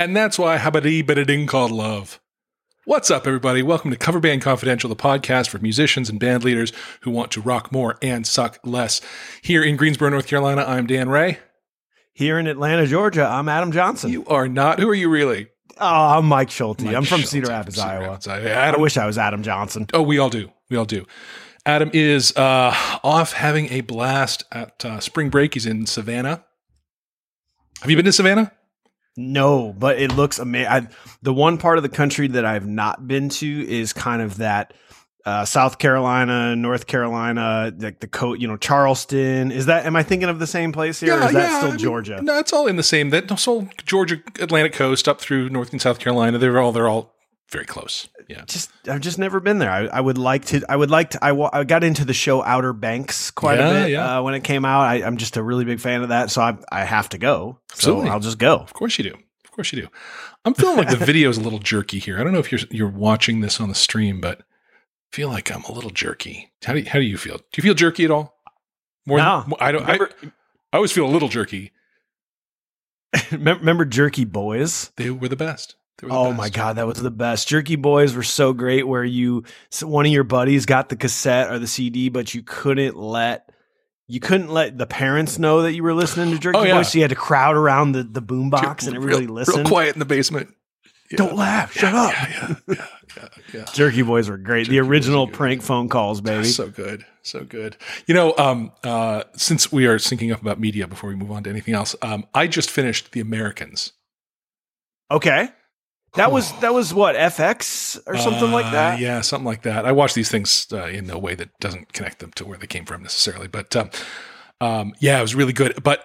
And that's why Habadi Bedading called love. What's up, everybody? Welcome to Cover Band Confidential, the podcast for musicians and band leaders who want to rock more and suck less. Here in Greensboro, North Carolina, I'm Dan Ray. Here in Atlanta, Georgia, I'm Adam Johnson. You are not. Who are you really? Oh, I'm Mike Schulte. Mike I'm from Schulte Cedar Rapids, Cedar Iowa. Rapids, Iowa. I wish I was Adam Johnson. oh, we all do. We all do. Adam is uh, off having a blast at uh, spring break. He's in Savannah. Have you been to Savannah? No, but it looks amazing. The one part of the country that I've not been to is kind of that uh, South Carolina, North Carolina, like the coat, you know, Charleston. Is that? Am I thinking of the same place here? or is that I still mean, Georgia? no, it's all in the same. That's all Georgia, Atlantic coast, up through North and South Carolina. They're all they're all very close. Yeah. Just I've just never been there. I, I would like to. I would like to. I, I got into the show Outer Banks quite Yeah, a bit yeah. uh, when it came out. I, I'm just a really big fan of that, so I I have to go. Absolutely. So I'll just go. Of course you do. Of course you do. I'm feeling like the video is a little jerky here. I don't know if you're you're watching this on the stream, but I feel like I'm a little jerky. How do you, how do you feel? Do you feel jerky at all? More No. than I don't. I, Remember- I always feel a little jerky. Remember Jerky Boys? They were the best. They were the Oh best. my god, that was the best. Jerky Boys were so great. Where you one of your buddies got the cassette or the CD, but you couldn't let you couldn't let the parents know that you were listening to Jerky Oh, yeah. Boys. So you had to crowd around the the boom box and everybody real, listened. Real quiet in the basement. Yeah. Don't laugh. Shut up. Yeah, yeah, yeah, yeah, yeah. Jerky Boys were great. Jerky the original prank phone calls, baby. So good. So good. You know, um, uh, since we are syncing up about media before we move on to anything else, um, I just finished The Americans. Okay. That was that was what FX or something like Uh, that. Yeah, something like that. I watch these things uh, in a way that doesn't connect them to where they came from necessarily. But um, um, yeah, it was really good. But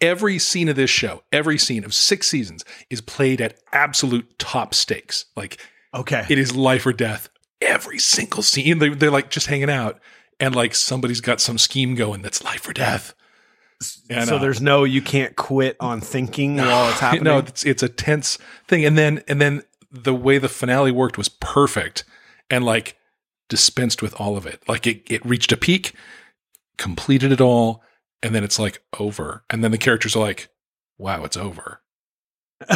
every scene of this show, every scene of six seasons is played at absolute top stakes. Like Okay. it is life or death. Every single scene, they, they're like just hanging out, and like somebody's got some scheme going that's life or death. And, so uh, there's no you can't quit on thinking while it's happening. No, it's it's a tense thing, and then and then the way the finale worked was perfect, and like dispensed with all of it. Like it it reached a peak, completed it all, and then it's like over, and then the characters are like, "Wow, it's over,"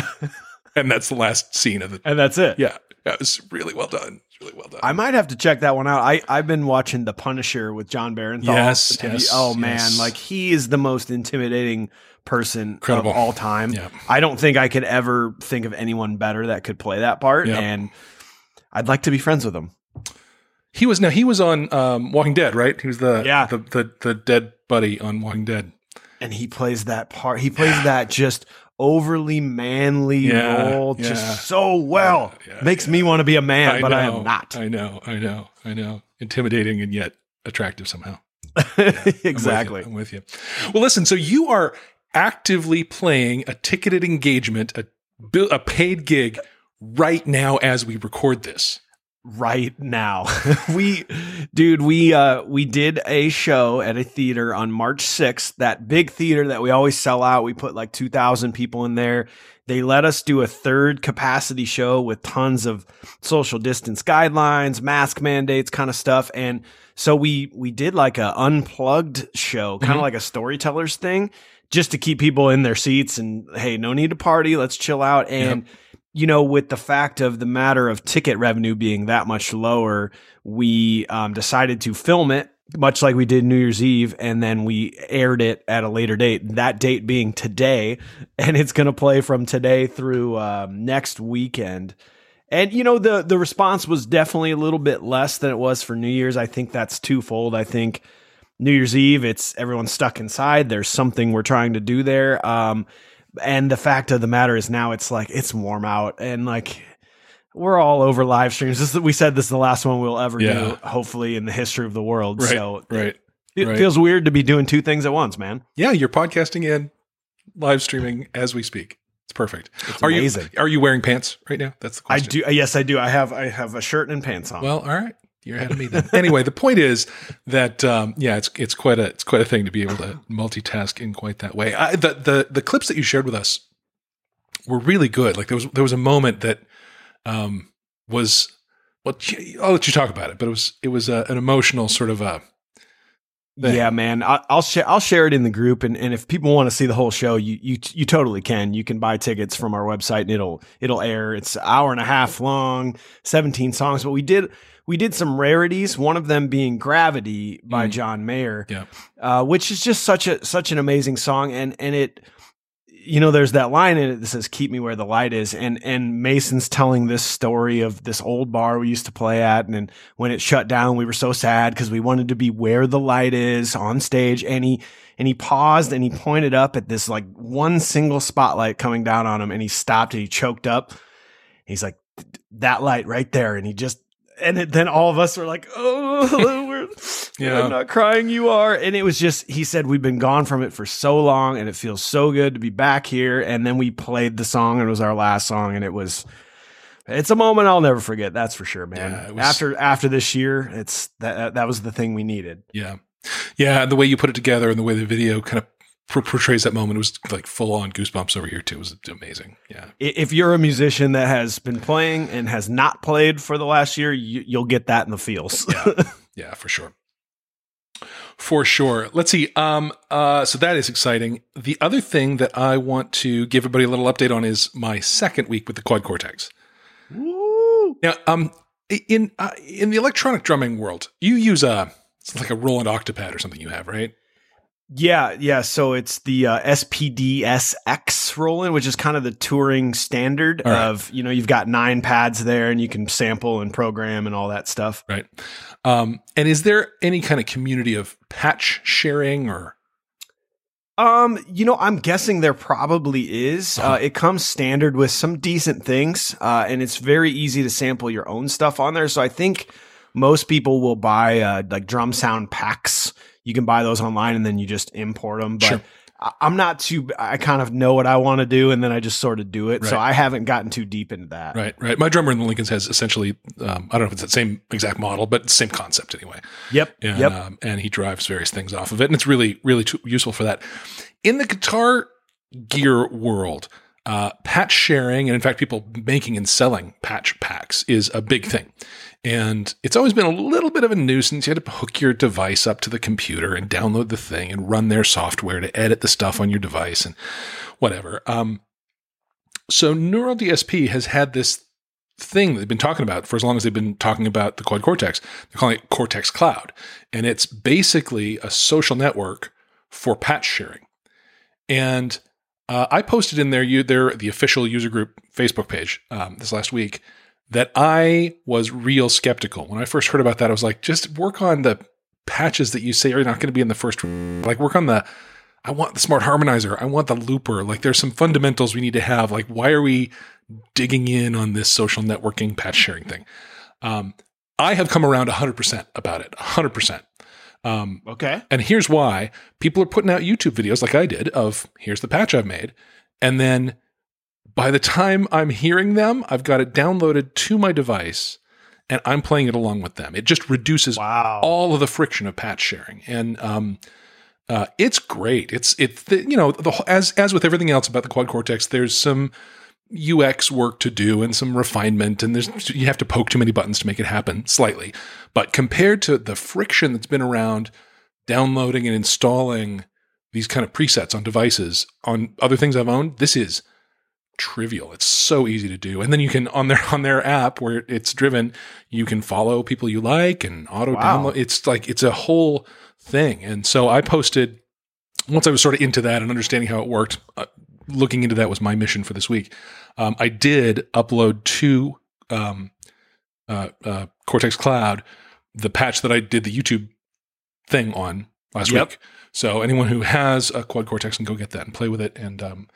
and that's the last scene of the. and that's it. Yeah, yeah, it was really well done. It's really well done. I might have to check that one out. I I've been watching The Punisher with Jon Bernthal. Yes, Have you- yes, oh man, like he is the most intimidating person Incredible. of all time. Yeah. I don't think I could ever think of anyone better that could play that part, Yeah. and I'd like to be friends with him. he was now he was on um, Walking Dead, right? He was the Yeah. the the, the dead buddy on Walking Dead. And he plays that part. He plays that just overly manly Yeah, role yeah. just so well. Yeah, Makes me want to be a man, but I am not. I know, I know, I know. Intimidating and yet attractive somehow. I'm with you. exactly. I'm with you. Well, listen. So you are actively playing a ticketed engagement, a a paid gig right now as we record this. Right now. we dude, we uh we did a show at a theater on March 6th, that big theater that we always sell out. We put like 2000 people in there. They let us do a third capacity show with tons of social distance guidelines, mask mandates kind of stuff and so we we did like a unplugged show, kind of Mhm. like a storytellers thing just to keep people in their seats and hey, no need to party, let's chill out and you know, with the fact of the matter of ticket revenue being that much lower, we um, decided to film it much like we did New Year's Eve, and then we aired it at a later date. That date being today, and it's going to play from today through um, next weekend. And you know, the the response was definitely a little bit less than it was for New Year's. I think that's twofold. I think New Year's Eve, it's everyone's stuck inside. There's something we're trying to do there. Um, and the fact of the matter is now it's like it's warm out and like we're all over live streams. This is, we said this is the last one we'll ever Yeah. do, hopefully in the history of the world. Right, So right. it right. feels weird to be doing two things at once, man. Yeah, you're podcasting and live streaming as we speak. It's perfect. It's are amazing. you are you wearing pants right now? That's the question. I do. Yes, I do. I have I have a shirt and pants on. Well, all right. You're ahead of me then. anyway, the point is that um, yeah, it's it's quite a it's quite a thing to be able to multitask in quite that way. I, the the the clips that you shared with us were really good. Like there was there was a moment that um, was well, I'll let you talk about it, but it was it was a, an emotional sort of a thing. Yeah, man. I, I'll share. I'll share it in the group, and, and if people want to see the whole show, you you you totally can. You can buy tickets from our website, and it'll it'll air. It's an hour and a half long, seventeen songs. But we did we did some rarities. One of them being "Gravity" by Mm. John Mayer, Yeah. uh, which is just such a such an amazing song, and and it. You know, there's that line in it that says "Keep me where the light is," and and Mason's telling this story of this old bar we used to play at, and, and when it shut down, we were so sad because we wanted to be where the light is on stage. And he and he paused and he pointed up at this like one single spotlight coming down on him, and he stopped and he choked up. He's like, "That light right there," and he just and it, then all of us were like, "Oh, we're, Yeah. I'm not crying, you are." And it was just he said we've been gone from it for so long, and it feels so good to be back here. And then we played the song, and it was our last song, and it was. It's a moment I'll never forget. That's for sure, man. Yeah, was- after after this year, it's that that was the thing we needed. Yeah. Yeah. The way you put it together and the way the video kind of portrays that moment It was like full on goosebumps over here too. It was amazing. Yeah. If you're a musician that has been playing and has not played for the last year, you, you'll get that in the feels. Yeah. Yeah, for sure. For sure. Let's see. Um, uh, so that is exciting. The other thing that I want to give everybody a little update on is my second week with the Quad Cortex. Woo! Now, um, in uh, in the electronic drumming world, you use a it's like a Roland Octopad or something you have, right? Yeah, yeah. So it's the uh, SPD-SX Roland, which is kind of the touring standard right. of you know you've got nine pads there, and you can sample and program and all that stuff. Right. Um, and is there any kind of community of patch sharing or Um, you know, I'm guessing there probably is. Uh-huh. Uh, it comes standard with some decent things, uh, and it's very easy to sample your own stuff on there. So I think most people will buy uh, like drum sound packs. You can buy those online, and then you just import them. But Sure. I- I'm not too. I kind of know what I want to do, and then I just sort of do it. So I haven't gotten too deep into that. right? Right. My drummer in the Lincolns has essentially um, I don't know if it's the same exact model, but same concept anyway. Yep. and, yep. um, and he drives various things off of it, and it's really, really useful for that. In the guitar gear world, uh, patch sharing, and in fact, people making and selling patch packs is a big thing. And it's always been a little bit of a nuisance. You had to hook your device up to the computer and download the thing and run their software to edit the stuff on your device and whatever. Um, so Neural DSP has had this thing they've been talking about for as long as they've been talking about the Quad Cortex. They're calling it Cortex Cloud. And it's basically a social network for patch sharing. And uh, I posted in there, you, their, the official user group Facebook page um, this last week that I was real skeptical. When I first heard about that, I was like, just work on the patches that you say are not going to be in the first, like work on the, I want the smart harmonizer. I want the looper. Like there's some fundamentals we need to have. Like why are we digging in on this social networking patch sharing thing? Um, I have come around 100% about it. 100%. Um, Okay. and here's why people are putting out YouTube videos like I did of here's the patch I've made. And then by the time I'm hearing them, I've got it downloaded to my device and I'm playing it along with them. It just reduces Wow. all of the friction of patch sharing. And um, uh, it's great. It's it's the, you know the, as as with everything else about the quad cortex, there's some UX work to do and some refinement, and there's you have to poke too many buttons to make it happen slightly. But compared to the friction that's been around downloading and installing these kind of presets on devices on other things I've owned, this is trivial. It's so easy to do. And then you can on their on their app where it's driven, you can follow people you like and auto Wow. download. It's like it's a whole thing. And so I posted once I was sort of into that and understanding how it worked. Uh, looking into that was my mission for this week. Um, I did upload to um, uh, uh, Cortex Cloud the patch that I did the YouTube thing on last Yep. week. So anyone who has a quad cortex can go get that and play with it. And um,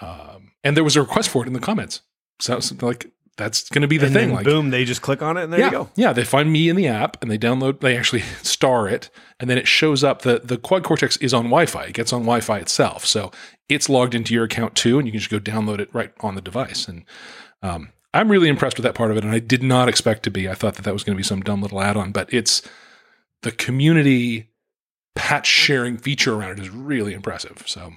um, and there was a request for it in the comments. So like that's going to be the and thing. then Like boom, they just click on it and there yeah, you go. yeah, they find me in the app and they download. They actually star it, and then it shows up. the The quad cortex is on Wi-Fi. It gets on Wi-Fi itself, so it's logged into your account too, and you can just go download it right on the device. And um, I'm really impressed with that part of it, and I did not expect to be. I thought that that was going to be some dumb little add-on, but it's the community patch sharing feature around it is really impressive. So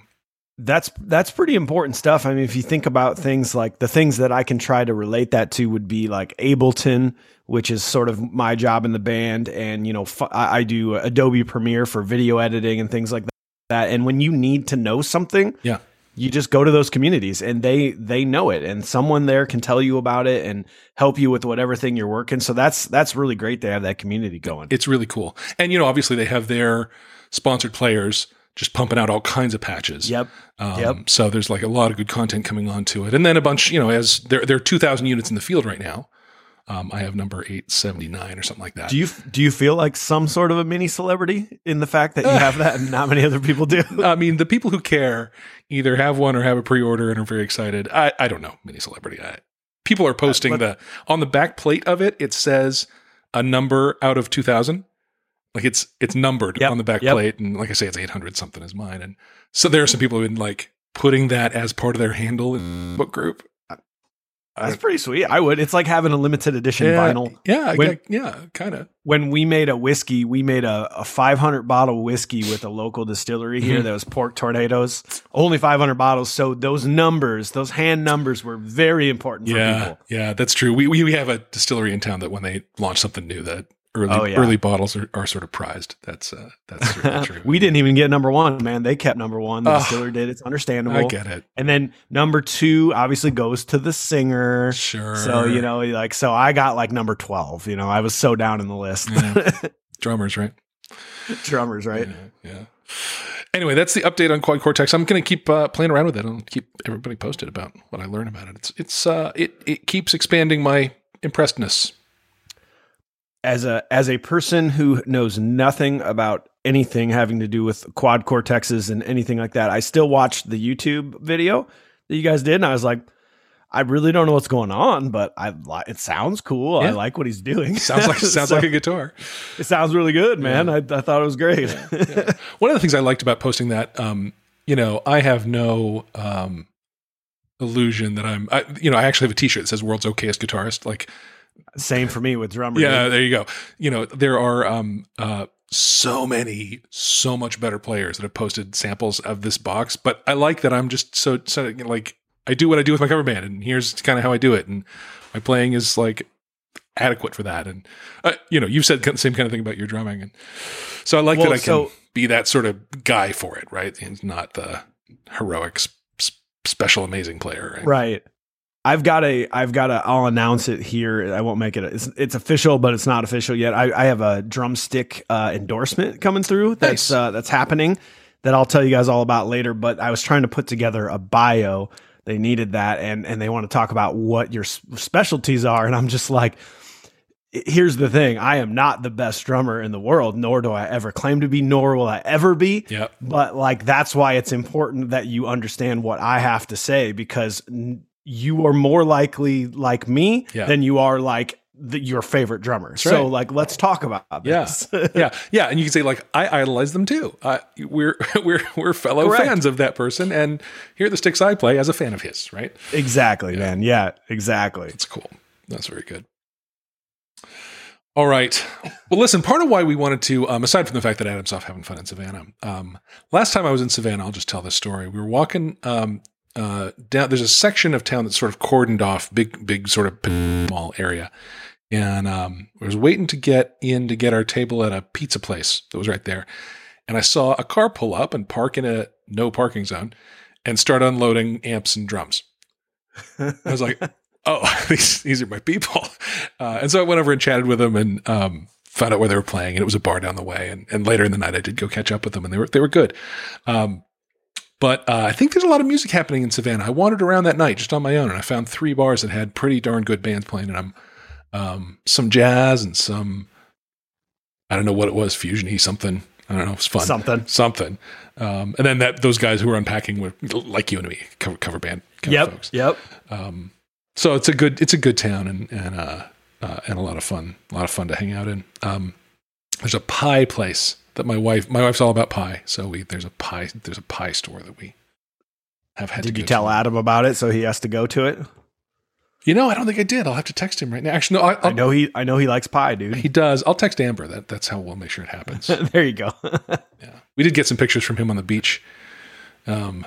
That's that's pretty important stuff. I mean, if you think about things like the things that I can try to relate that to would be like Ableton which is sort of my job in the band. And, you know, f- I, I do Adobe Premiere for video editing and things like that. And when you need to know something, Yeah. you just go to those communities and they they know it and someone there can tell you about it and help you with whatever thing you're working so that's that's really great to have that community going It's really cool. And, you know, obviously they have their sponsored players just pumping out all kinds of patches. yep Um, Yep. So there's like a lot of good content coming onto it, and then a bunch. You know, as there there are 2,000 units in the field right now. Um, I have number 879 or something like that. do you do you feel like some sort of a mini celebrity in the fact that you have that and not many other people do I mean, the people who care either have one or have a pre-order and are very excited. I, I don't know, mini celebrity. I, people are posting but- the on the back plate of it. It says a number out of 2,000. Like it's it's numbered Yep, on the back yep. plate, and like I say, it's 800 something is mine. And so there are some people who've been like putting that as part of their handle in the book group. that's pretty sweet i would it's like having a limited edition vinyl Yeah, When- yeah, kind of. when we made a whiskey, we made a, a 500 bottle whiskey with a local distillery here Mhm. that was Pork Tornadoes. Only 500 bottles. So those numbers, those hand numbers were very important for Yeah, people. yeah, that's true. We, we we have a distillery in town that when they launch something new, that early Oh, yeah. early bottles are, are sort of prized. That's uh, that's true. we didn't even get number one, man. They kept number one. The distiller did. It's understandable. I get it. And then number two obviously goes to the singer. Sure. So, you know, like, so I got like number 12. You know, I was so down in the list. drummers, right? Drummers, right? Yeah, yeah. Anyway, that's the update on Quad Cortex. I'm going to keep uh, playing around with it and keep everybody posted about what I learn about it. It's it's uh it it keeps expanding my impressedness. As a as a person who knows nothing about anything having to do with quad cortexes and anything like that, I still watched the YouTube video that you guys did, and I was like, I really don't know what's going on, but I li- it sounds cool. I like what he's doing. Sounds like sounds So, like a guitar. it sounds really good, man. I, I thought it was great. One of the things I liked about posting that, um, you know, I have no um, illusion that I'm, I, you know, I actually have a T-shirt that says "World's Okayest Guitarist." Like, Same for me with drummer. yeah, there you go. You know, there are um, uh, so many, so much better players that have posted samples of this box. But I like that I'm just so, so you know, like I do what I do with my cover band, and here's kind of how I do it, and my playing is like adequate for that. And uh, you know, you've said the same kind of thing about your drumming, and so I like Well, that I can so- be that sort of guy for it, right? And not the heroic, s- s- special, amazing player, right? Right. I've got a, I've got a, I'll announce it here. I won't make it, it's, it's official, but it's not official yet. I, I have a drumstick uh, endorsement coming through that's, Nice. uh, that's happening that I'll tell you guys all about later. But I was trying to put together a bio. They needed that and, and they want to talk about what your specialties are. And I'm just like, here's the thing. I am not the best drummer in the world, nor do I ever claim to be, nor will I ever be. Yep. But like that's why it's important that you understand what I have to say because n- you are more likely like me Yeah. than you are like the, your favorite drummer. so like let's talk about this. yeah, yeah, and you can say like I idolize them too. Uh, we're we're we're fellow Correct. fans of that person, and here are the sticks I play as a fan of his. Right? exactly, man. Yeah, exactly. It's cool. That's very good. All right. Well, listen. Part of why we wanted to, um, aside from the fact that Adam's off having fun in Savannah, um, last time I was in Savannah, I'll just tell this story. We were walking um, uh, down. There's a section of town that's sort of cordoned off, big, big sort of mall area, and um, I was waiting to get in to get our table at a pizza place that was right there, and I saw a car pull up and park in a no parking zone, and start unloading amps and drums. I was like, oh, these, these are my people. Uh, and so I went over and chatted with them and um, found out where they were playing. And it was a bar down the way. And, and later in the night, I did go catch up with them and they were, they were good. Um, but uh, I think there's a lot of music happening in Savannah. I wandered around that night just on my own and I found three bars that had pretty darn good bands playing in them. Um, some jazz and some, I don't know what it was, fusion-y something. I don't know. It was fun Something. something. Um, and then that those guys who were unpacking were like you and me, cover, cover band kind Yep. of folks. Yep. Um, so it's a good it's a good town and and uh, uh, and a lot of fun, a lot of fun to hang out in. Um, there's a pie place that my wife my wife's all about pie, so we there's a pie there's a pie store that we have had. Did you tell to. Adam about it so he has to go to it? You know, I don't think I did. I'll have to text him right now. Actually, no, I, I I'll, know he I know he likes pie, dude. he does. I'll text Amber. That that's how we'll make sure it happens. there you go. Yeah, we did get some pictures from him on the beach um,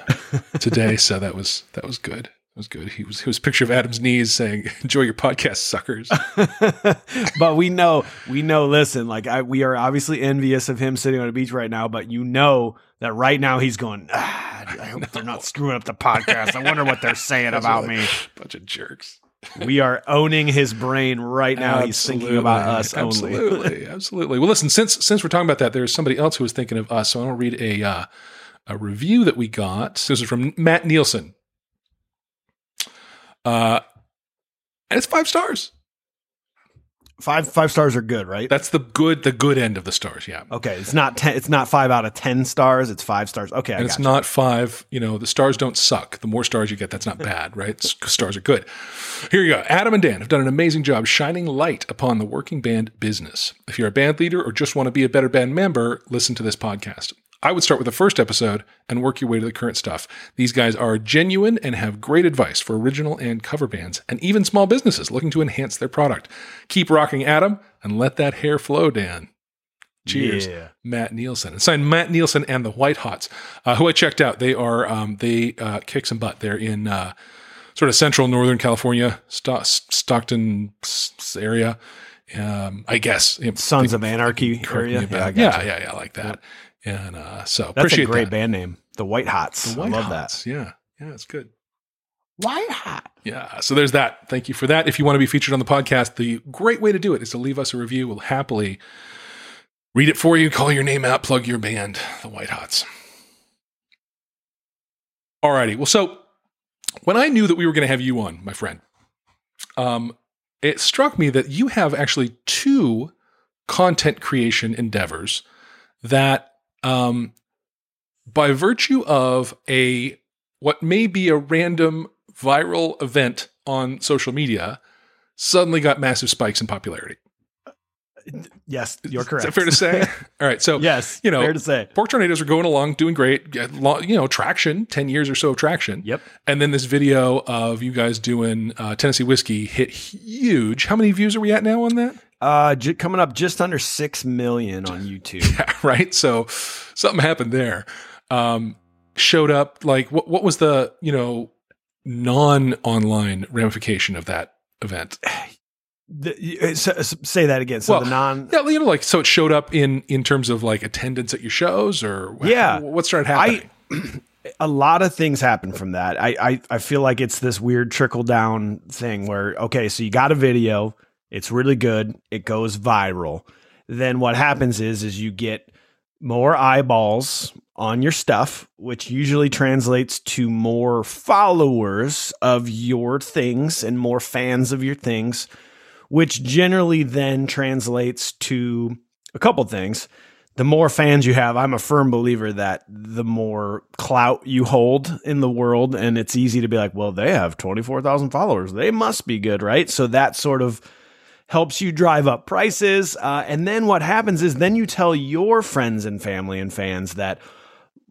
today, so that was that was good. That was good. He was it was a picture of Adam's knees saying, "Enjoy your podcast, suckers." but we know, we know. Listen, like I, we are obviously envious of him sitting on a beach right now. But you know that right now he's going. Ah, I hope they're not screwing up the podcast. I wonder what they're saying about me. Bunch of jerks. We are owning his brain right now. Absolutely. He's thinking about us absolutely, only. absolutely. Well, listen. Since since we're talking about that, there's somebody else who was thinking of us. So I want to read a uh, a review that we got. This is from Matt Nielsen. Uh, and it's five stars. Five five stars are good, right? That's the good the good end of the stars. Yeah. Okay, it's not ten. It's not five out of ten stars. It's five stars. Okay, and it's you. not five. You know, the stars don't suck. The more stars you get, that's not bad, right? stars are good. Here you go. Adam and Dan have done an amazing job shining light upon the working band business. If you're a band leader or just want to be a better band member, listen to this podcast. I would start with the first episode and work your way to the current stuff. These guys are genuine and have great advice for original and cover bands, and even small businesses looking to enhance their product. Keep rocking, Adam, and let that hair flow, Dan. Cheers, yeah. Matt Nielsen. And signed Matt Nielsen and the White Hots, uh, who I checked out. They are um, they uh, kick some butt. They're in uh, sort of central northern California, St- Stockton area. Um, I guess Sons of Anarchy area. Yeah, yeah, yeah, yeah, like that. And uh, so that's a great that. band name, the White Hots. The White I love Hots. that. Yeah, yeah, it's good. White Hot. Yeah. So there's that. Thank you for that. If you want to be featured on the podcast, the great way to do it is to leave us a review. We'll happily read it for you, call your name out, plug your band, the White Hots. Alrighty. Well, so when I knew that we were going to have you on, my friend, um, it struck me that you have actually two content creation endeavors that um, by virtue of a what may be a random viral event on social media, suddenly got massive spikes in popularity. Yes, you're correct. Is that fair to say? All right. So, yes, you know, fair to say. Pork tornadoes are going along, doing great. You know, traction, 10 years or so of traction. Yep. And then this video of you guys doing uh, Tennessee whiskey hit huge. How many views are we at now on that? Uh, j- coming up just under six million on YouTube. yeah, right. So something happened there. Um, showed up like what? What was the you know non-online ramification of that event? The, uh, say that again. So well, the non, yeah, you know, like so it showed up in in terms of like attendance at your shows, or yeah, what started happening? I, a lot of things happen from that. I, I I feel like it's this weird trickle down thing where okay, so you got a video, it's really good. It goes viral. Then what happens is is you get more eyeballs on your stuff, which usually translates to more followers of your things and more fans of your things, which generally then translates to a couple things. The more fans you have, I'm a firm believer that the more clout you hold in the world, and it's easy to be like, well, they have 24,000 followers. They must be good, right? So that sort of helps you drive up prices. Uh, and then what happens is then you tell your friends and family and fans that,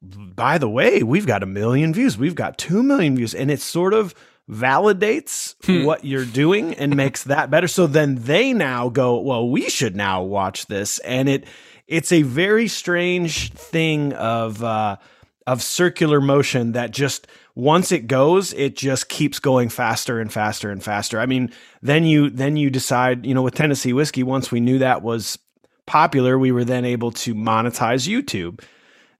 by the way, we've got a million views, we've got two million views. And it sort of validates hmm. what you're doing and makes that better. So then they now go, well, we should now watch this. And it, it's a very strange thing of, uh, of circular motion that just once it goes, it just keeps going faster and faster and faster. I mean, then you then you decide, you know, with Tennessee whiskey, once we knew that was popular, we were then able to monetize YouTube.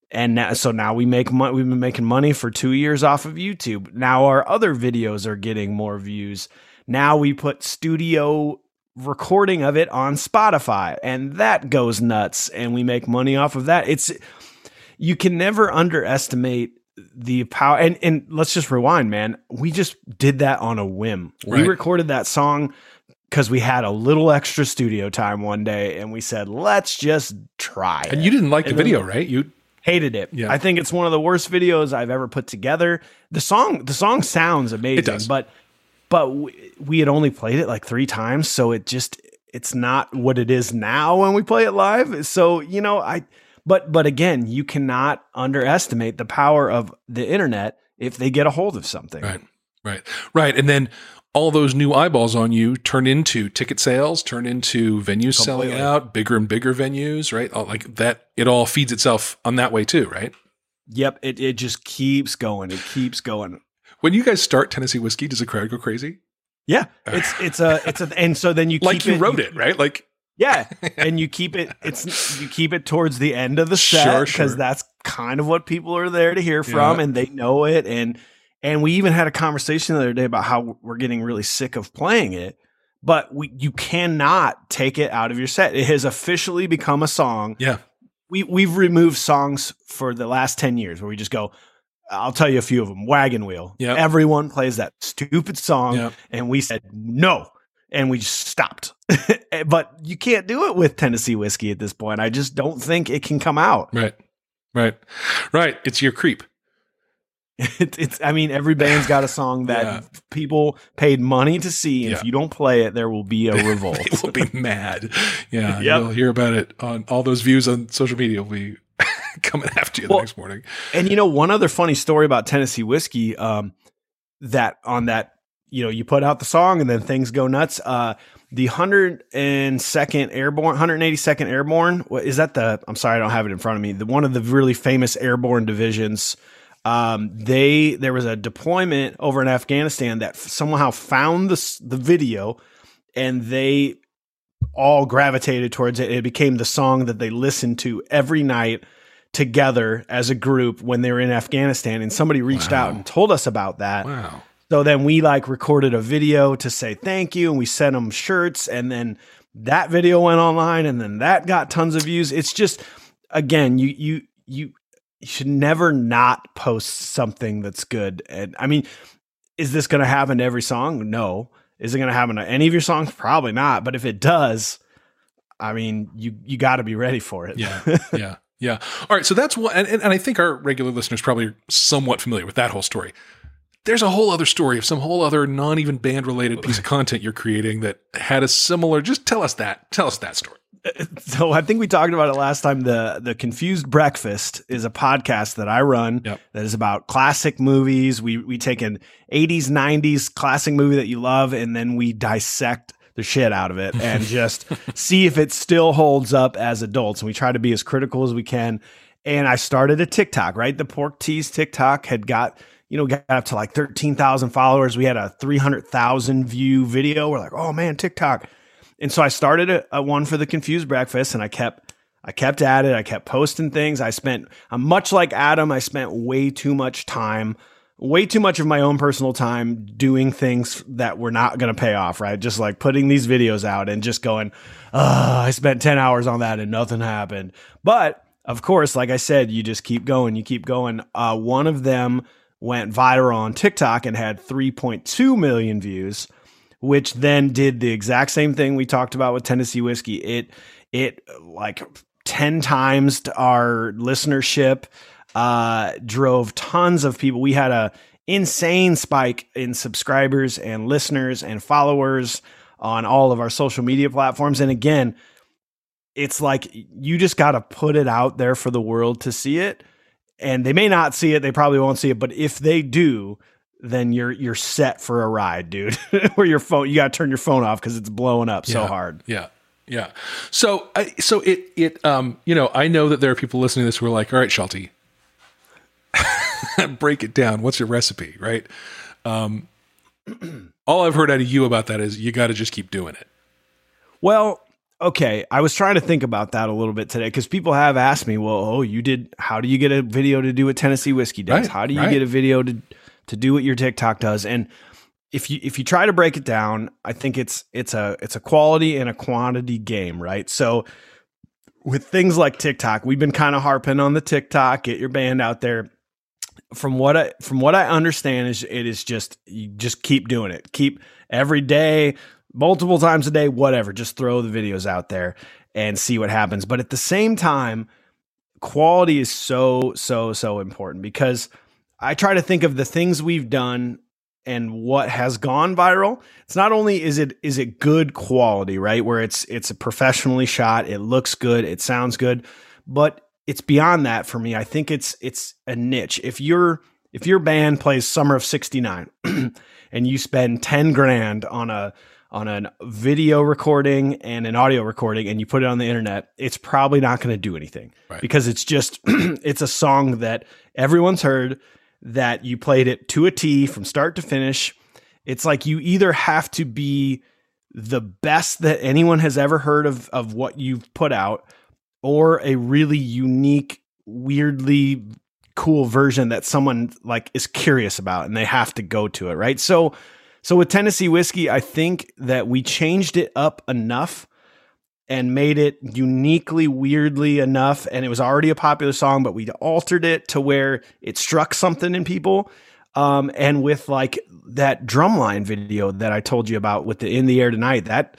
And now, so now we make money. We've been making money for two years off of YouTube. Now our other videos are getting more views. Now we put studio recording of it on Spotify, and that goes nuts, and we make money off of that. It's you can never underestimate the power and and let's just rewind man. We just did that on a whim. Right. we recorded that song because we had a little extra studio time one day and we said let's just try and it. you didn't like and the video right? You hated it. Yeah. I think it's one of the worst videos i've ever put together. The song the song sounds amazing it does. but but we, we had only played it like three times so it just it's not what it is now when we play it live. So you know i but but again, you cannot underestimate the power of the internet if they get a hold of something. Right. Right. Right. And then all those new eyeballs on you turn into ticket sales, turn into venues Completely. selling out, bigger and bigger venues, right? Like that, it all feeds itself on that way too, right? Yep. It, it just keeps going. It keeps going. When you guys start Tennessee whiskey, does the crowd go crazy? Yeah, it's it's a it's a and so then you keep like you it, wrote it, right? Like Yeah, and you keep it. It's you keep it towards the end of the set because sure. that's kind of what people are there to hear from, Yeah. and they know it. And and we even had a conversation the other day about how we're getting really sick of playing it, but we you cannot take it out of your set. It has officially become a song. yeah, We we've removed songs for the last ten years where we just go. I'll tell you a few of them. Wagon Wheel. Yeah, Everyone plays that stupid song yeah. and we said no and we just stopped but you can't do it with tennessee whiskey at this point i just don't think it can come out Right, right, right. It's your creep. it, it's i mean every band's got a song that Yeah. people paid money to see and Yeah. if you don't play it there will be a revolt They will be mad. Yeah, Yep. you'll hear about it on all those views on social media. Will be coming after you the next morning. and you know one other funny story about tennessee whiskey um that on that you know you put out the song and then things go nuts. Uh the 102nd airborne 182nd airborne what is that the i'm sorry i don't have it in front of me. The one of the really famous airborne divisions um they there was a deployment over in afghanistan that somehow found the the video and they all gravitated towards it. It became the song that they listened to every night together as a group when they were in afghanistan. And somebody reached Wow. out and told us about that. Wow. So then we like recorded a video to say thank you and we sent them shirts and then that video went online and then that got tons of views. It's just again, you you you should never not post something that's good. And I mean, is this going to happen to every song? No. Is it going to happen to any of your songs? Probably not. But if it does, I mean, you you got to be ready for it. Yeah, yeah, yeah. All right, so that's what, and, and and I think our regular listeners probably are somewhat familiar with that whole story. There's a whole other story of some whole other non even band related piece of content you're creating that had a similar. Just tell us that. Tell us that story. so I think we talked about it last time. The the Confused Breakfast is a podcast that I run Yep. that is about classic movies. We we take an 80s, 90s classic movie that you love and then we dissect the shit out of it and just see if it still holds up as adults. And we try to be as critical as we can. And I started a TikTok, right? The Pork Tease TikTok had got, you know, got up to like 13,000 followers. We had a 300,000 view video. We're like, oh man, TikTok. And so I started a, a one for the confused breakfast and I kept I kept at it. I kept posting things. I spent I'm much like Adam, I spent way too much time, way too much of my own personal time doing things that were not going to pay off, right? Just like putting these videos out and just going, "Ah, I spent 10 hours on that and nothing happened." But of course, like I said, you just keep going, you keep going. Uh, one of them went viral on TikTok and had 3.2 million views which then did the exact same thing we talked about with Tennessee whiskey. It it like 10 times our listenership uh drove tons of people. We had a insane spike in subscribers and listeners and followers on all of our social media platforms and again, it's like you just got to put it out there for the world to see it. And they may not see it, they probably won't see it, but if they do, then you're you're set for a ride, dude. Where your phone, you got to turn your phone off because it's blowing up so Yeah. hard. Yeah. Yeah. So, I, so it, it, um, you know, I know that there are people listening to this who are like, all right, Schulte, break it down. What's your recipe? Right. Um, all I've heard out of you about that is you got to just keep doing it. Well, okay, I was trying to think about that a little bit today because people have asked me, well, oh, you did. How do you get a video to do what Tennessee whiskey does? Right, how do you right. get a video to to do what your TikTok does? And if you if you try to break it down, I think it's it's a it's a quality and a quantity game, right? So with things like TikTok, we've been kind of harping on the TikTok, get your band out there. From what I from what I understand is it is just you just keep doing it. Keep every day, multiple times a day, whatever. Just throw the videos out there and see what happens. But at the same time, quality is so so so important because I try to think of the things we've done and what has gone viral. It's not only is it is it good quality, right? Where it's it's a professionally shot, it looks good, it sounds good, but it's beyond that for me. I think it's it's a niche. If your if your band plays Summer of 69 and you spend 10 grand on a on a video recording and an audio recording and you put it on the internet, it's probably not going to do anything Right. because it's just it's a song that everyone's heard that you played it to a T from start to finish. It's like you either have to be the best that anyone has ever heard of of what you've put out or a really unique weirdly cool version that someone like is curious about and they have to go to it, right? So so with Tennessee whiskey, I think that we changed it up enough and made it uniquely weirdly enough and it was already a popular song but we altered it to where it struck something in people um, and with like that drumline video that I told you about with the in the air tonight that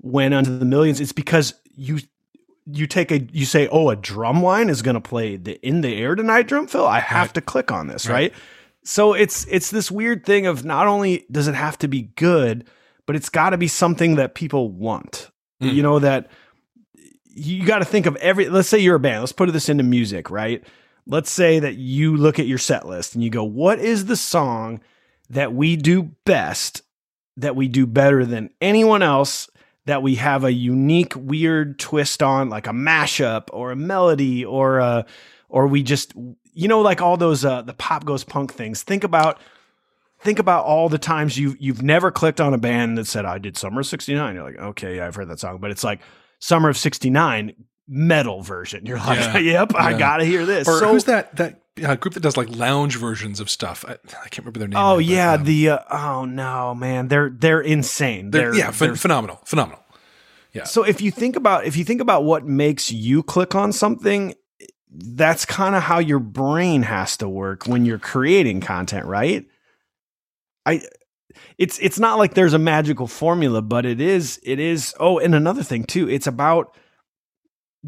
went onto the millions it's because you you take a you say oh a drumline is going to play the in the air tonight drum fill i have right. to click on this right. right so it's it's this weird thing of not only does it have to be good but it's got to be something that people want mm. you know that you got to think of every let's say you're a band let's put this into music right let's say that you look at your set list and you go what is the song that we do best that we do better than anyone else that we have a unique weird twist on like a mashup or a melody or a or we just you know like all those uh the pop goes punk things think about think about all the times you you've never clicked on a band that said I did Summer of 69 you're like okay yeah I've heard that song but it's like Summer of 69 metal version you're like yeah. yep yeah. I got to hear this or so, who's that that uh, group that does like lounge versions of stuff. I, I can't remember their name. Oh right, yeah, but, um, the uh, oh no man, they're they're insane. They're, they're yeah, they're, phenomenal, phenomenal. Yeah. So if you think about if you think about what makes you click on something, that's kind of how your brain has to work when you're creating content, right? I it's it's not like there's a magical formula, but it is it is oh, and another thing too, it's about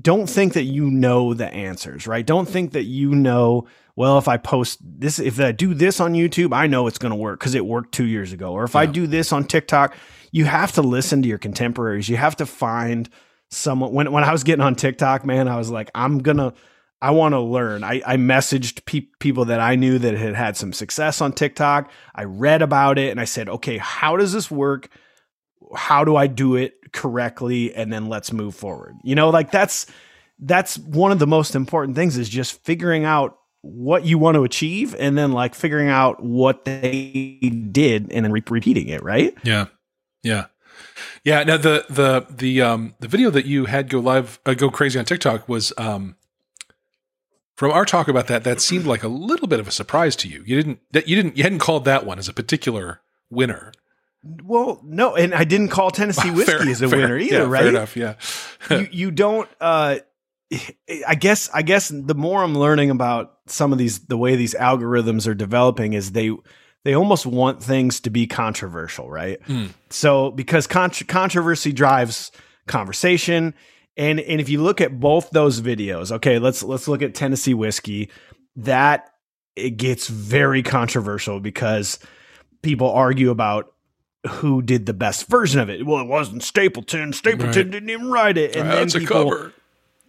don't think that you know the answers, right? Don't think that you know, well, if I post this, if I do this on YouTube, I know it's going to work because it worked two years ago. Or if yeah. I do this on TikTok, you have to listen to your contemporaries. You have to find someone. When, when I was getting on TikTok, man, I was like, I'm going to, I want to learn. I, I messaged pe- people that I knew that had had some success on TikTok. I read about it and I said, okay, how does this work? How do I do it? correctly and then let's move forward. You know, like that's that's one of the most important things is just figuring out what you want to achieve and then like figuring out what they did and then re- repeating it, right? Yeah. Yeah. Yeah, now the the the um the video that you had go live uh, go crazy on TikTok was um from our talk about that that seemed like a little bit of a surprise to you. You didn't that you didn't you hadn't called that one as a particular winner. Well, no, and I didn't call Tennessee whiskey fair, as a fair, winner either, yeah, right? Fair enough, yeah. you you don't. Uh, I guess I guess the more I'm learning about some of these, the way these algorithms are developing is they they almost want things to be controversial, right? Mm. So because controversy drives conversation, and and if you look at both those videos, okay, let's let's look at Tennessee whiskey. That it gets very controversial because people argue about who did the best version of it. Well, it wasn't Stapleton. Stapleton right. didn't even write it. And right, then people, a cover.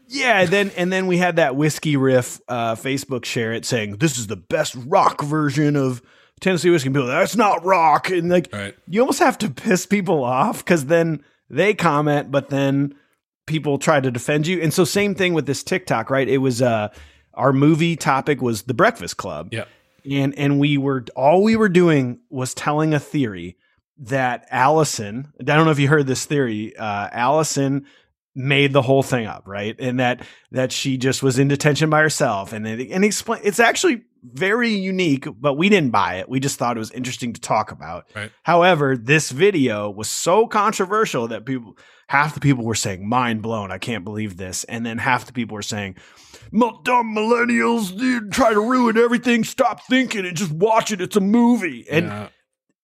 Yeah, then and then we had that whiskey riff uh, Facebook share it saying this is the best rock version of Tennessee whiskey. And people, that's not rock, and like right. you almost have to piss people off because then they comment, but then people try to defend you. And so same thing with this TikTok, right? It was uh our movie topic was The Breakfast Club. Yeah. And and we were all we were doing was telling a theory that Allison, I don't know if you heard this theory, uh, Allison made the whole thing up, right? And that that she just was in detention by herself, and it, and explain. It's actually very unique, but we didn't buy it. We just thought it was interesting to talk about. Right. However, this video was so controversial that people, half the people were saying, "Mind blown! I can't believe this," and then half the people were saying. Dumb millennials dude, try to ruin everything. Stop thinking and just watch it. It's a movie. And yeah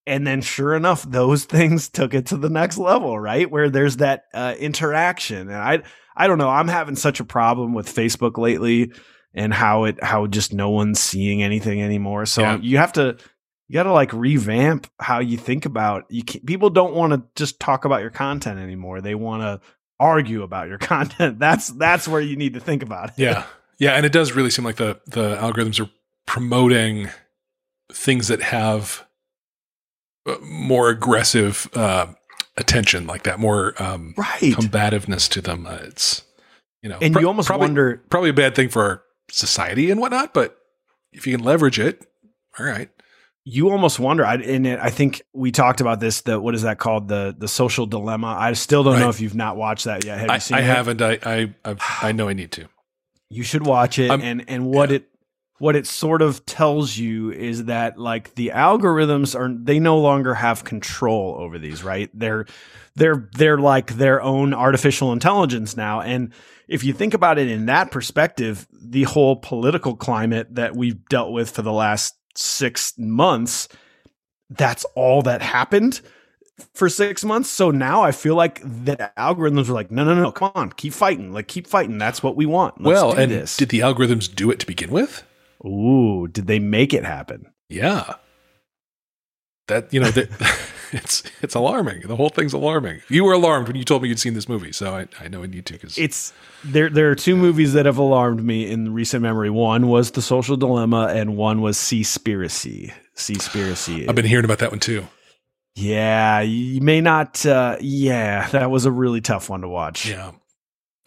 and then sure enough those things took it to the next level right where there's that uh, interaction and i i don't know i'm having such a problem with facebook lately and how it how just no one's seeing anything anymore so yeah. you have to you got to like revamp how you think about you people don't want to just talk about your content anymore. They want to argue about your content. That's that's where you need to think about it. Yeah. Yeah and it does really seem like the the algorithms are promoting things that have more aggressive uh, attention like that, more um, right. combativeness to them. Uh, it's you know, and you almost probably, wonder probably a bad thing for our society and whatnot, but if you can leverage it, all right. You almost wonder. I, and it, I think we talked about this. The what is that called? The the social dilemma. I still don't know if you've not watched that yet. Have I, you seen I it? haven't. I, I, I've, I know I need to. You should watch it. I'm- and and what yeah. it what it sort of tells you is that like the algorithms are they no longer have control over these. Right? They're they're they're like their own artificial intelligence now. And if you think about it in that perspective, the whole political climate that we've dealt with for the last six months, that's all that happened for six months. So now I feel like the algorithms are like, no, no, no, come on, keep fighting, like keep fighting. That's what we want. Let's well, and this. did the algorithms do it to begin with? Ooh, did they make it happen? Yeah. That you know that it's it's alarming. The whole thing's alarming. You were alarmed when you told me you'd seen this movie, so I, I know I need to because It's there. There are two movies that have alarmed me in recent memory. One was The Social Dilemma, and one was Seaspiracy. Seaspiracy. I've been hearing about that one too. yeah, you may not. Uh, yeah, that was a really tough one to watch. Yeah.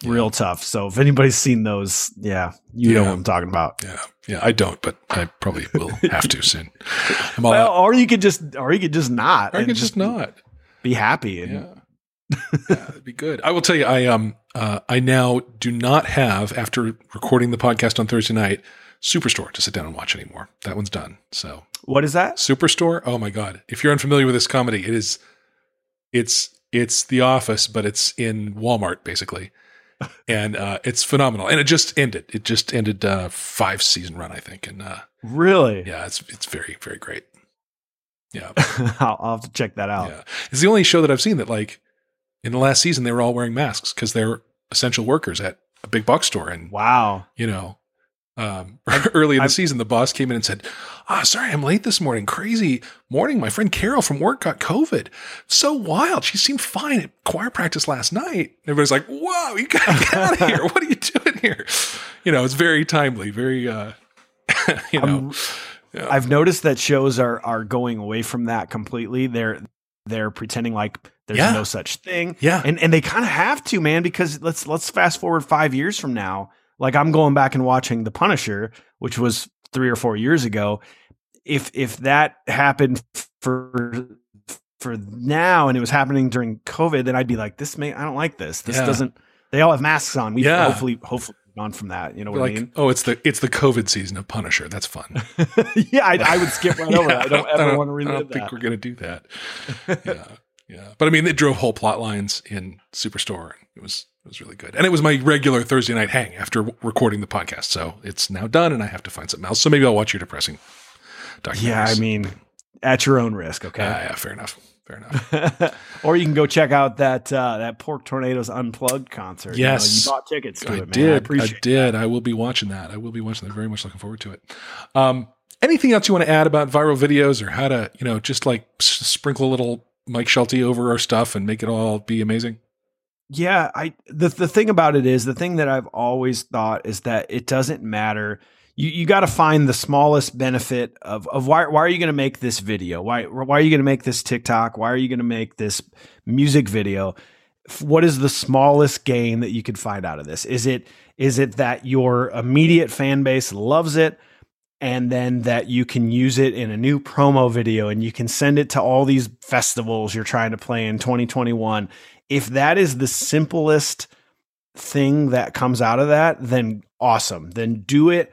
Real tough. So if anybody's seen those, yeah, you know what I'm talking about. Yeah. Yeah. I don't, but I probably will have to soon. Well, out. or you could just, or you could just not. I and can just not. be happy. And Yeah. yeah, that'd be good. I will tell you, I um uh, I now do not have after recording the podcast on Thursday night Superstore to sit down and watch anymore. That one's done. So What is that? Superstore, oh my god! If you're unfamiliar with this comedy, it is it's it's The Office, but it's in Walmart basically, and uh, it's phenomenal. And it just ended. It just ended uh, five season run, I think, and uh, Really? yeah, it's it's very very great. Yeah, I'll, I'll have to check that out. yeah. It's the only show that I've seen that like in the last season they were all wearing masks because they're essential workers at a big box store, and Wow. you know. Um, early in the I've- season, the boss came in and said, "Ah, sorry, I'm late this morning. Crazy morning. My friend Carol from work got COVID. So wild. She seemed fine at choir practice last night." Everybody's like, "Whoa, you gotta get out of here! What are you doing here?" You know, it's very timely. Very, uh, you know, yeah. I've noticed that shows are are going away from that completely. They're they're pretending like there's Yeah. no such thing. yeah, and and they kind of have to man because let's let's fast forward five years from now like i'm going back and watching the punisher which was three or four years ago if if that happened for for now and it was happening during covid then i'd be like this may i don't like this this Yeah. doesn't they all have masks on we Yeah. hopefully hopefully gone from that you know what like, i mean oh, it's the it's the COVID season of Punisher. That's fun. yeah I, I would skip right over Yeah, that i don't ever want to I relive don't think that we're gonna do that. yeah, yeah. But I mean, they drove whole plot lines in Superstore. It was it was really good, and it was my regular Thursday night hang after recording the podcast. So it's now done, and I have to find something else. So maybe I'll watch your depressing. Documentaries. yeah i mean at your own risk okay Ah, yeah, fair enough. Fair enough. or you can go check out that uh, that Pork Tornadoes Unplugged concert. You know, Yes. you, bought tickets to I it, man. did. I I, did. I will be watching that. I will be watching that. Very much looking forward to it. Um, anything else you want to add about viral videos or how to, you know, just like sprinkle a little Mike Schulte over our stuff and make it all be amazing? Yeah, I the the thing about it is the thing that I've always thought is that it doesn't matter. You you got to find the smallest benefit of of why why are you going to make this video? Why why are you going to make this TikTok? Why are you going to make this music video? What is the smallest gain that you could find out of this? Is it is it that your immediate fan base loves it? and then that you can use it in a new promo video and you can send it to all these festivals you're trying to play in 2021. If that is the simplest thing that comes out of that, then awesome. Then do it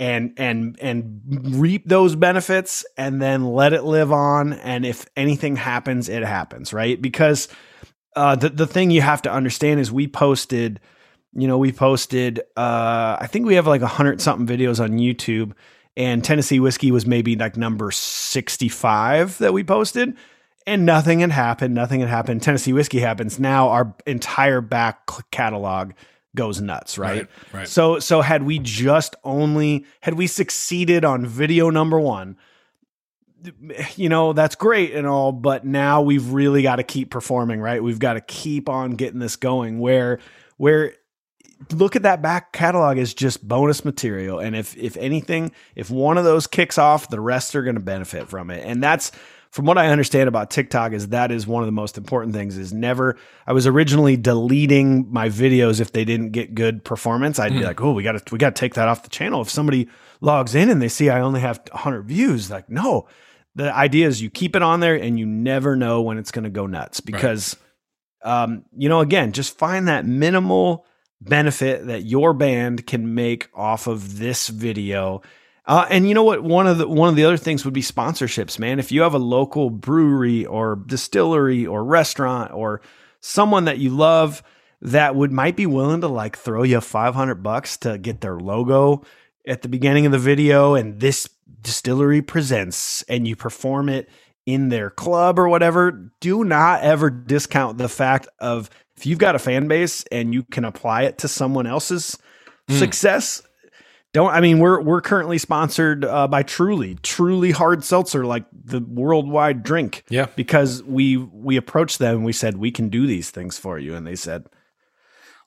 and and and reap those benefits and then let it live on and if anything happens it happens, right? Because uh the the thing you have to understand is we posted you know, we posted uh I think we have like a hundred something videos on YouTube and Tennessee whiskey was maybe like number 65 that we posted and nothing had happened. Nothing had happened. Tennessee whiskey happens. Now our entire back catalog goes nuts, right? Right. So so had we just only had we succeeded on video number 1, you know, that's great and all, but now we've really got to keep performing, right? We've got to keep on getting this going where where look at that back catalog as just bonus material and if if anything if one of those kicks off the rest are going to benefit from it and that's from what I understand about TikTok is that is one of the most important things is never I was originally deleting my videos if they didn't get good performance. I'd be Mm. like, "Oh, we got to we got to take that off the channel." If somebody logs in and they see I only have 100 views, like, "No." The idea is you keep it on there and you never know when it's going to go nuts because um, you know, again, just find that minimal benefit that your band can make off of this video. Uh, and you know what? One of the one of the other things would be sponsorships, man. If you have a local brewery or distillery or restaurant or someone that you love that would might be willing to like throw you 500 bucks to get their logo at the beginning of the video and this distillery presents and you perform it in their club or whatever, do not ever discount the fact of if you've got a fan base and you can apply it to someone else's Mm. success. Don't I mean we're we're currently sponsored uh, by Truly, Truly hard seltzer, like the worldwide drink, Yeah. because we we approached them and we said we can do these things for you, and they said,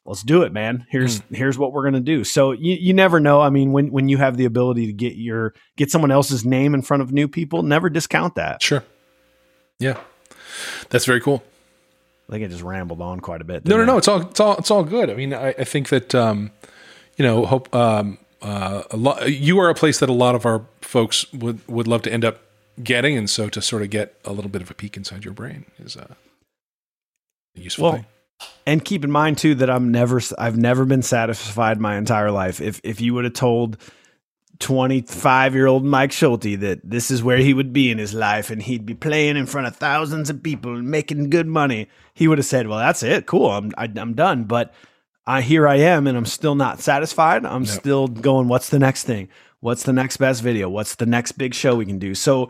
"Let's do it, man. Here's here's what we're gonna do." So you you never know. I mean, when when you have the ability to get your get someone else's name in front of new people, never discount that. Sure. Yeah. That's very cool. I think I just rambled on quite a bit. No, no, I? no. It's all, it's all, it's all good. I mean, I, I think that, um, you know, hope, um, uh, a lot, you are a place that a lot of our folks would, would love to end up getting. And so to sort of get a little bit of a peek inside your brain is uh, a useful Well, thing. And keep in mind too that I'm never I've never been satisfied my entire life. If if you would have told 25 year old Mike Schulte that this is where he would be in his life and he'd be playing in front of thousands of people and making good money, he would have said, "Well, that's it. Cool. I'm I, I'm done." But I here I am and I'm still not satisfied. I'm No. still going, "What's the next thing? What's the next best video? What's the next big show we can do?" So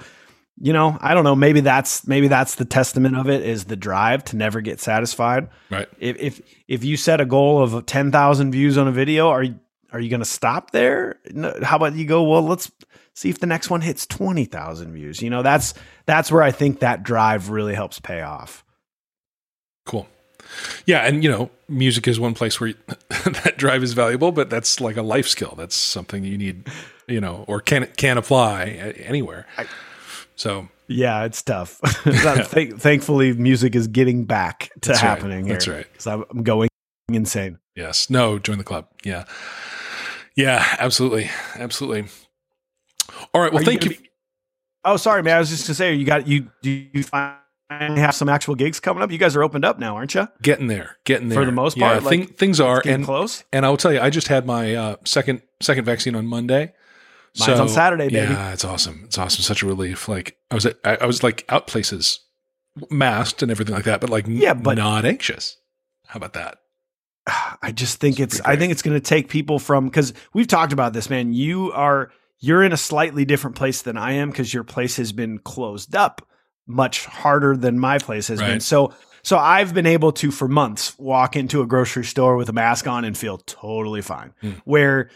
you know, I don't know. Maybe that's maybe that's the testament of it is the drive to never get satisfied Right. if if if you set a goal of 10,000 views on a video are you are you going to stop there no, how about you go well let's see if the next one hits 20,000 views you know that's that's where i think that drive really helps pay off Cool. Yeah. And, you know, music is one place where that drive is valuable, but that's like a life skill. That's something you need, you know, or can, can apply anywhere. so yeah it's tough Thank- thankfully music is getting back to That's right. happening here That's right. because i'm going insane Yes. No, join the club. Yeah. Yeah, absolutely. Absolutely. All right. Well, Are thank you. gonna be- oh sorry man i was just going to say you got you do you finally have some actual gigs coming up you guys are opened up now aren't you getting there. Getting there. For the most Yeah, part, thing- things are. getting And, close and I'll tell you, I just had my uh, second, second vaccine on Monday. Mine's on Saturday, baby. Yeah, it's awesome. It's awesome. Such a relief. Like I was, at, I, I was like out places, masked and everything like that, but like Yeah, but- not anxious. How about that? I just think It's it's, I think it's going to take people from because we've talked about this, man. You are you're in a slightly different place than I am because your place has been closed up much harder than my place has been. So so I've been able to for months walk into a grocery store with a mask on and feel totally fine. Hmm. Where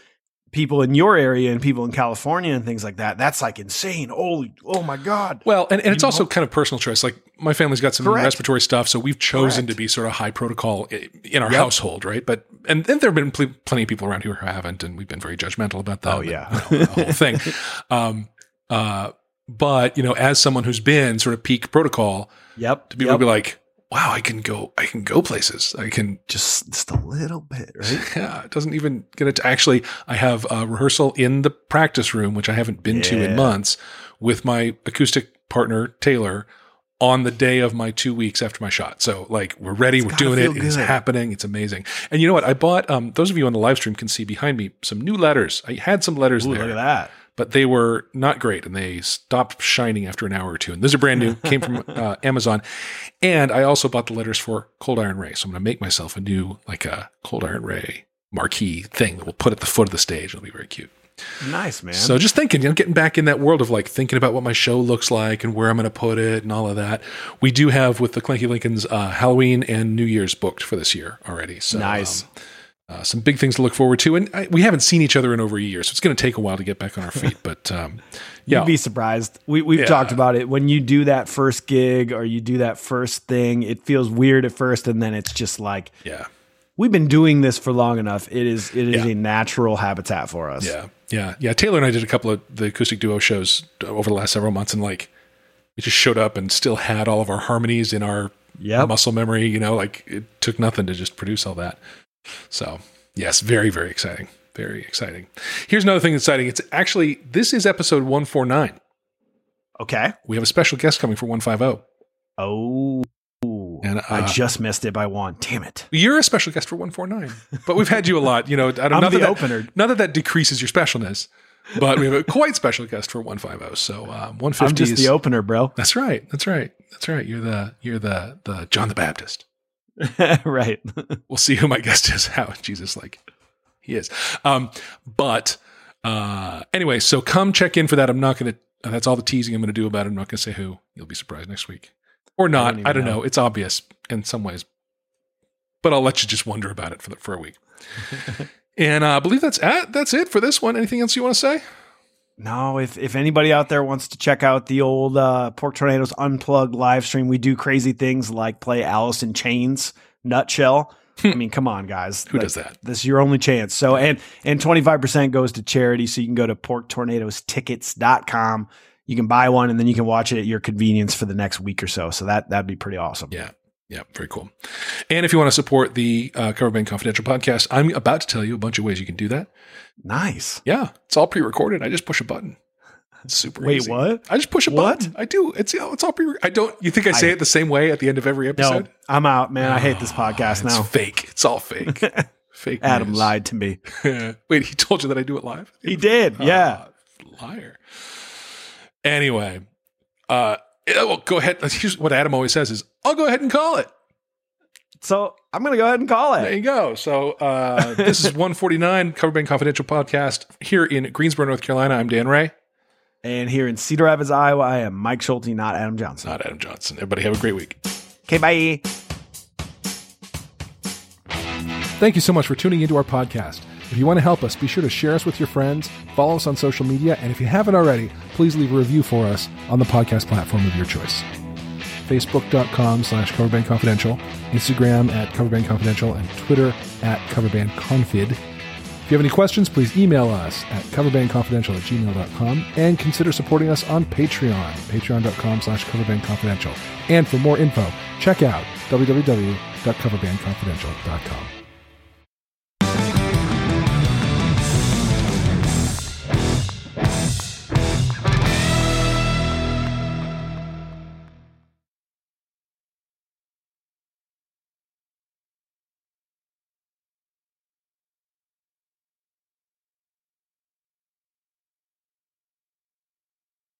people in your area and people in California and things like that, that's like insane. Holy, oh my god. Well, and, and it's also kind of personal choice. Like my family's got some Correct. respiratory stuff, so we've chosen Correct. to be sort of high protocol in our Yep. household, right? But and then there have been pl- plenty of people around here who haven't, and we've been very judgmental about that. Oh, and, yeah. you know, the whole thing. Um, uh, but you know, as someone who's been sort of peak protocol, Yep. to people yep. be like, "Wow, I can go, I can go places. I can." just just a little bit, right? Yeah, it doesn't even get it. To, actually, I have a rehearsal in the practice room, which I haven't been to in months, with my acoustic partner Taylor on the day of my two weeks after my shot. So, like, we're ready, we're doing it. feel It is happening. It's amazing. And you know what? I bought. Um, those of you on the live stream can see behind me some new letters. I had some letters Ooh, there look at that. But they were not great and they stopped shining after an hour or two. And those are brand new, came from uh, Amazon. And I also bought the letters for Cold Iron Ray. So I'm going to make myself a new, like a Cold Iron Ray marquee thing that we'll put at the foot of the stage. It'll be very cute. Nice, man. So just thinking, you know, getting back in that world of like thinking about what my show looks like and where I'm going to put it and all of that. We do have with the Clanky Lincolns uh, Halloween and New Year's booked for this year already. So Nice. um, uh, some big things to look forward to, and I, we haven't seen each other in over a year, so it's going to take a while to get back on our feet. But um, yeah, You'd be surprised. We we've Yeah. talked about it. When you do that first gig or you do that first thing, it feels weird at first, and then it's just like yeah, we've been doing this for long enough. It is it is Yeah. a natural habitat for us. yeah, yeah, yeah. Taylor and I did a couple of the acoustic duo shows over the last several months, and like We just showed up and still had all of our harmonies in our Yep. muscle memory. You know, like it took nothing to just produce all that. So yes, very very exciting. Very exciting. Here's another thing that's exciting. It's actually this is episode 149. Okay. We have a special guest coming for 150. Oh. And, I uh, just missed it by one. Damn it. You're a special guest for 149, but we've had you a lot. You know, I don't I'm not the that, opener. Not that that decreases your specialness, but we have a quite special guest for 150. So um, 150 I'm just is the opener, bro. That's right. That's right. That's right. You're the you're the the John the Baptist. right. We'll see who my guest is. How Jesus like he is. Um, but uh, anyway, so come check in for that. I'm not going to. Uh, that's all the teasing I'm going to do about it. I'm not going to say who. You'll be surprised next week, or not. don't I don't know. know. It's obvious in some ways, but I'll let you just wonder about it for the, for a week. and uh, I believe that's at, that's it for this one. Anything else you want to say? No, if if anybody out there wants to check out the old uh, Pork Tornadoes Unplugged live stream, we do crazy things like play Alice in Chains Nutshell. I mean, come on, guys. Who Like, does that? This is your only chance. So and and 25% goes to charity. So you can go to porktornadostickets.com. You can buy one and then you can watch it at your convenience for the next week or so. So that that'd be pretty awesome. Yeah. Yeah, very cool. And if you want to support the uh, Cover Band Confidential podcast, I'm about to tell you a bunch of ways you can do that. Nice. Yeah, it's all pre-recorded. I just push a button. It's super. Easy. Wait, easy. what? I just push a What? button. I do. It's it's all pre. I don't. You think I say I- it the same way at the end of every episode? No? I'm out, man. I hate this podcast it's now. fake. It's all fake. fake. Adam news. lied to me. Wait, he told you that I do it live? He did. Yeah. Ah, liar. Anyway, uh, yeah, well, go ahead. Here's what Adam always says: "Is I'll go ahead and call it." So I'm gonna go ahead and call it. There you go. So uh, this is 149 Cover Band Confidential podcast here in Greensboro, North Carolina. I'm Dan Ray, And here in Cedar Rapids, Iowa, I am Mike Schulte, not Adam Johnson. not Adam Johnson. Everybody have a great week. Okay, bye. Thank you so much for tuning into our podcast. If you want to help us, be sure to share us with your friends, follow us on social media, and if you haven't already, please leave a review for us on the podcast platform of your choice. Facebook.com slash Coverband Confidential, Instagram at Coverband Confidential, and Twitter at Coverband Confid. If you have any questions, please email us at coverbandconfidential at gmail.com and consider supporting us on Patreon, patreon.com slash coverbandconfidential. And for more info, check out www.coverbandconfidential.com.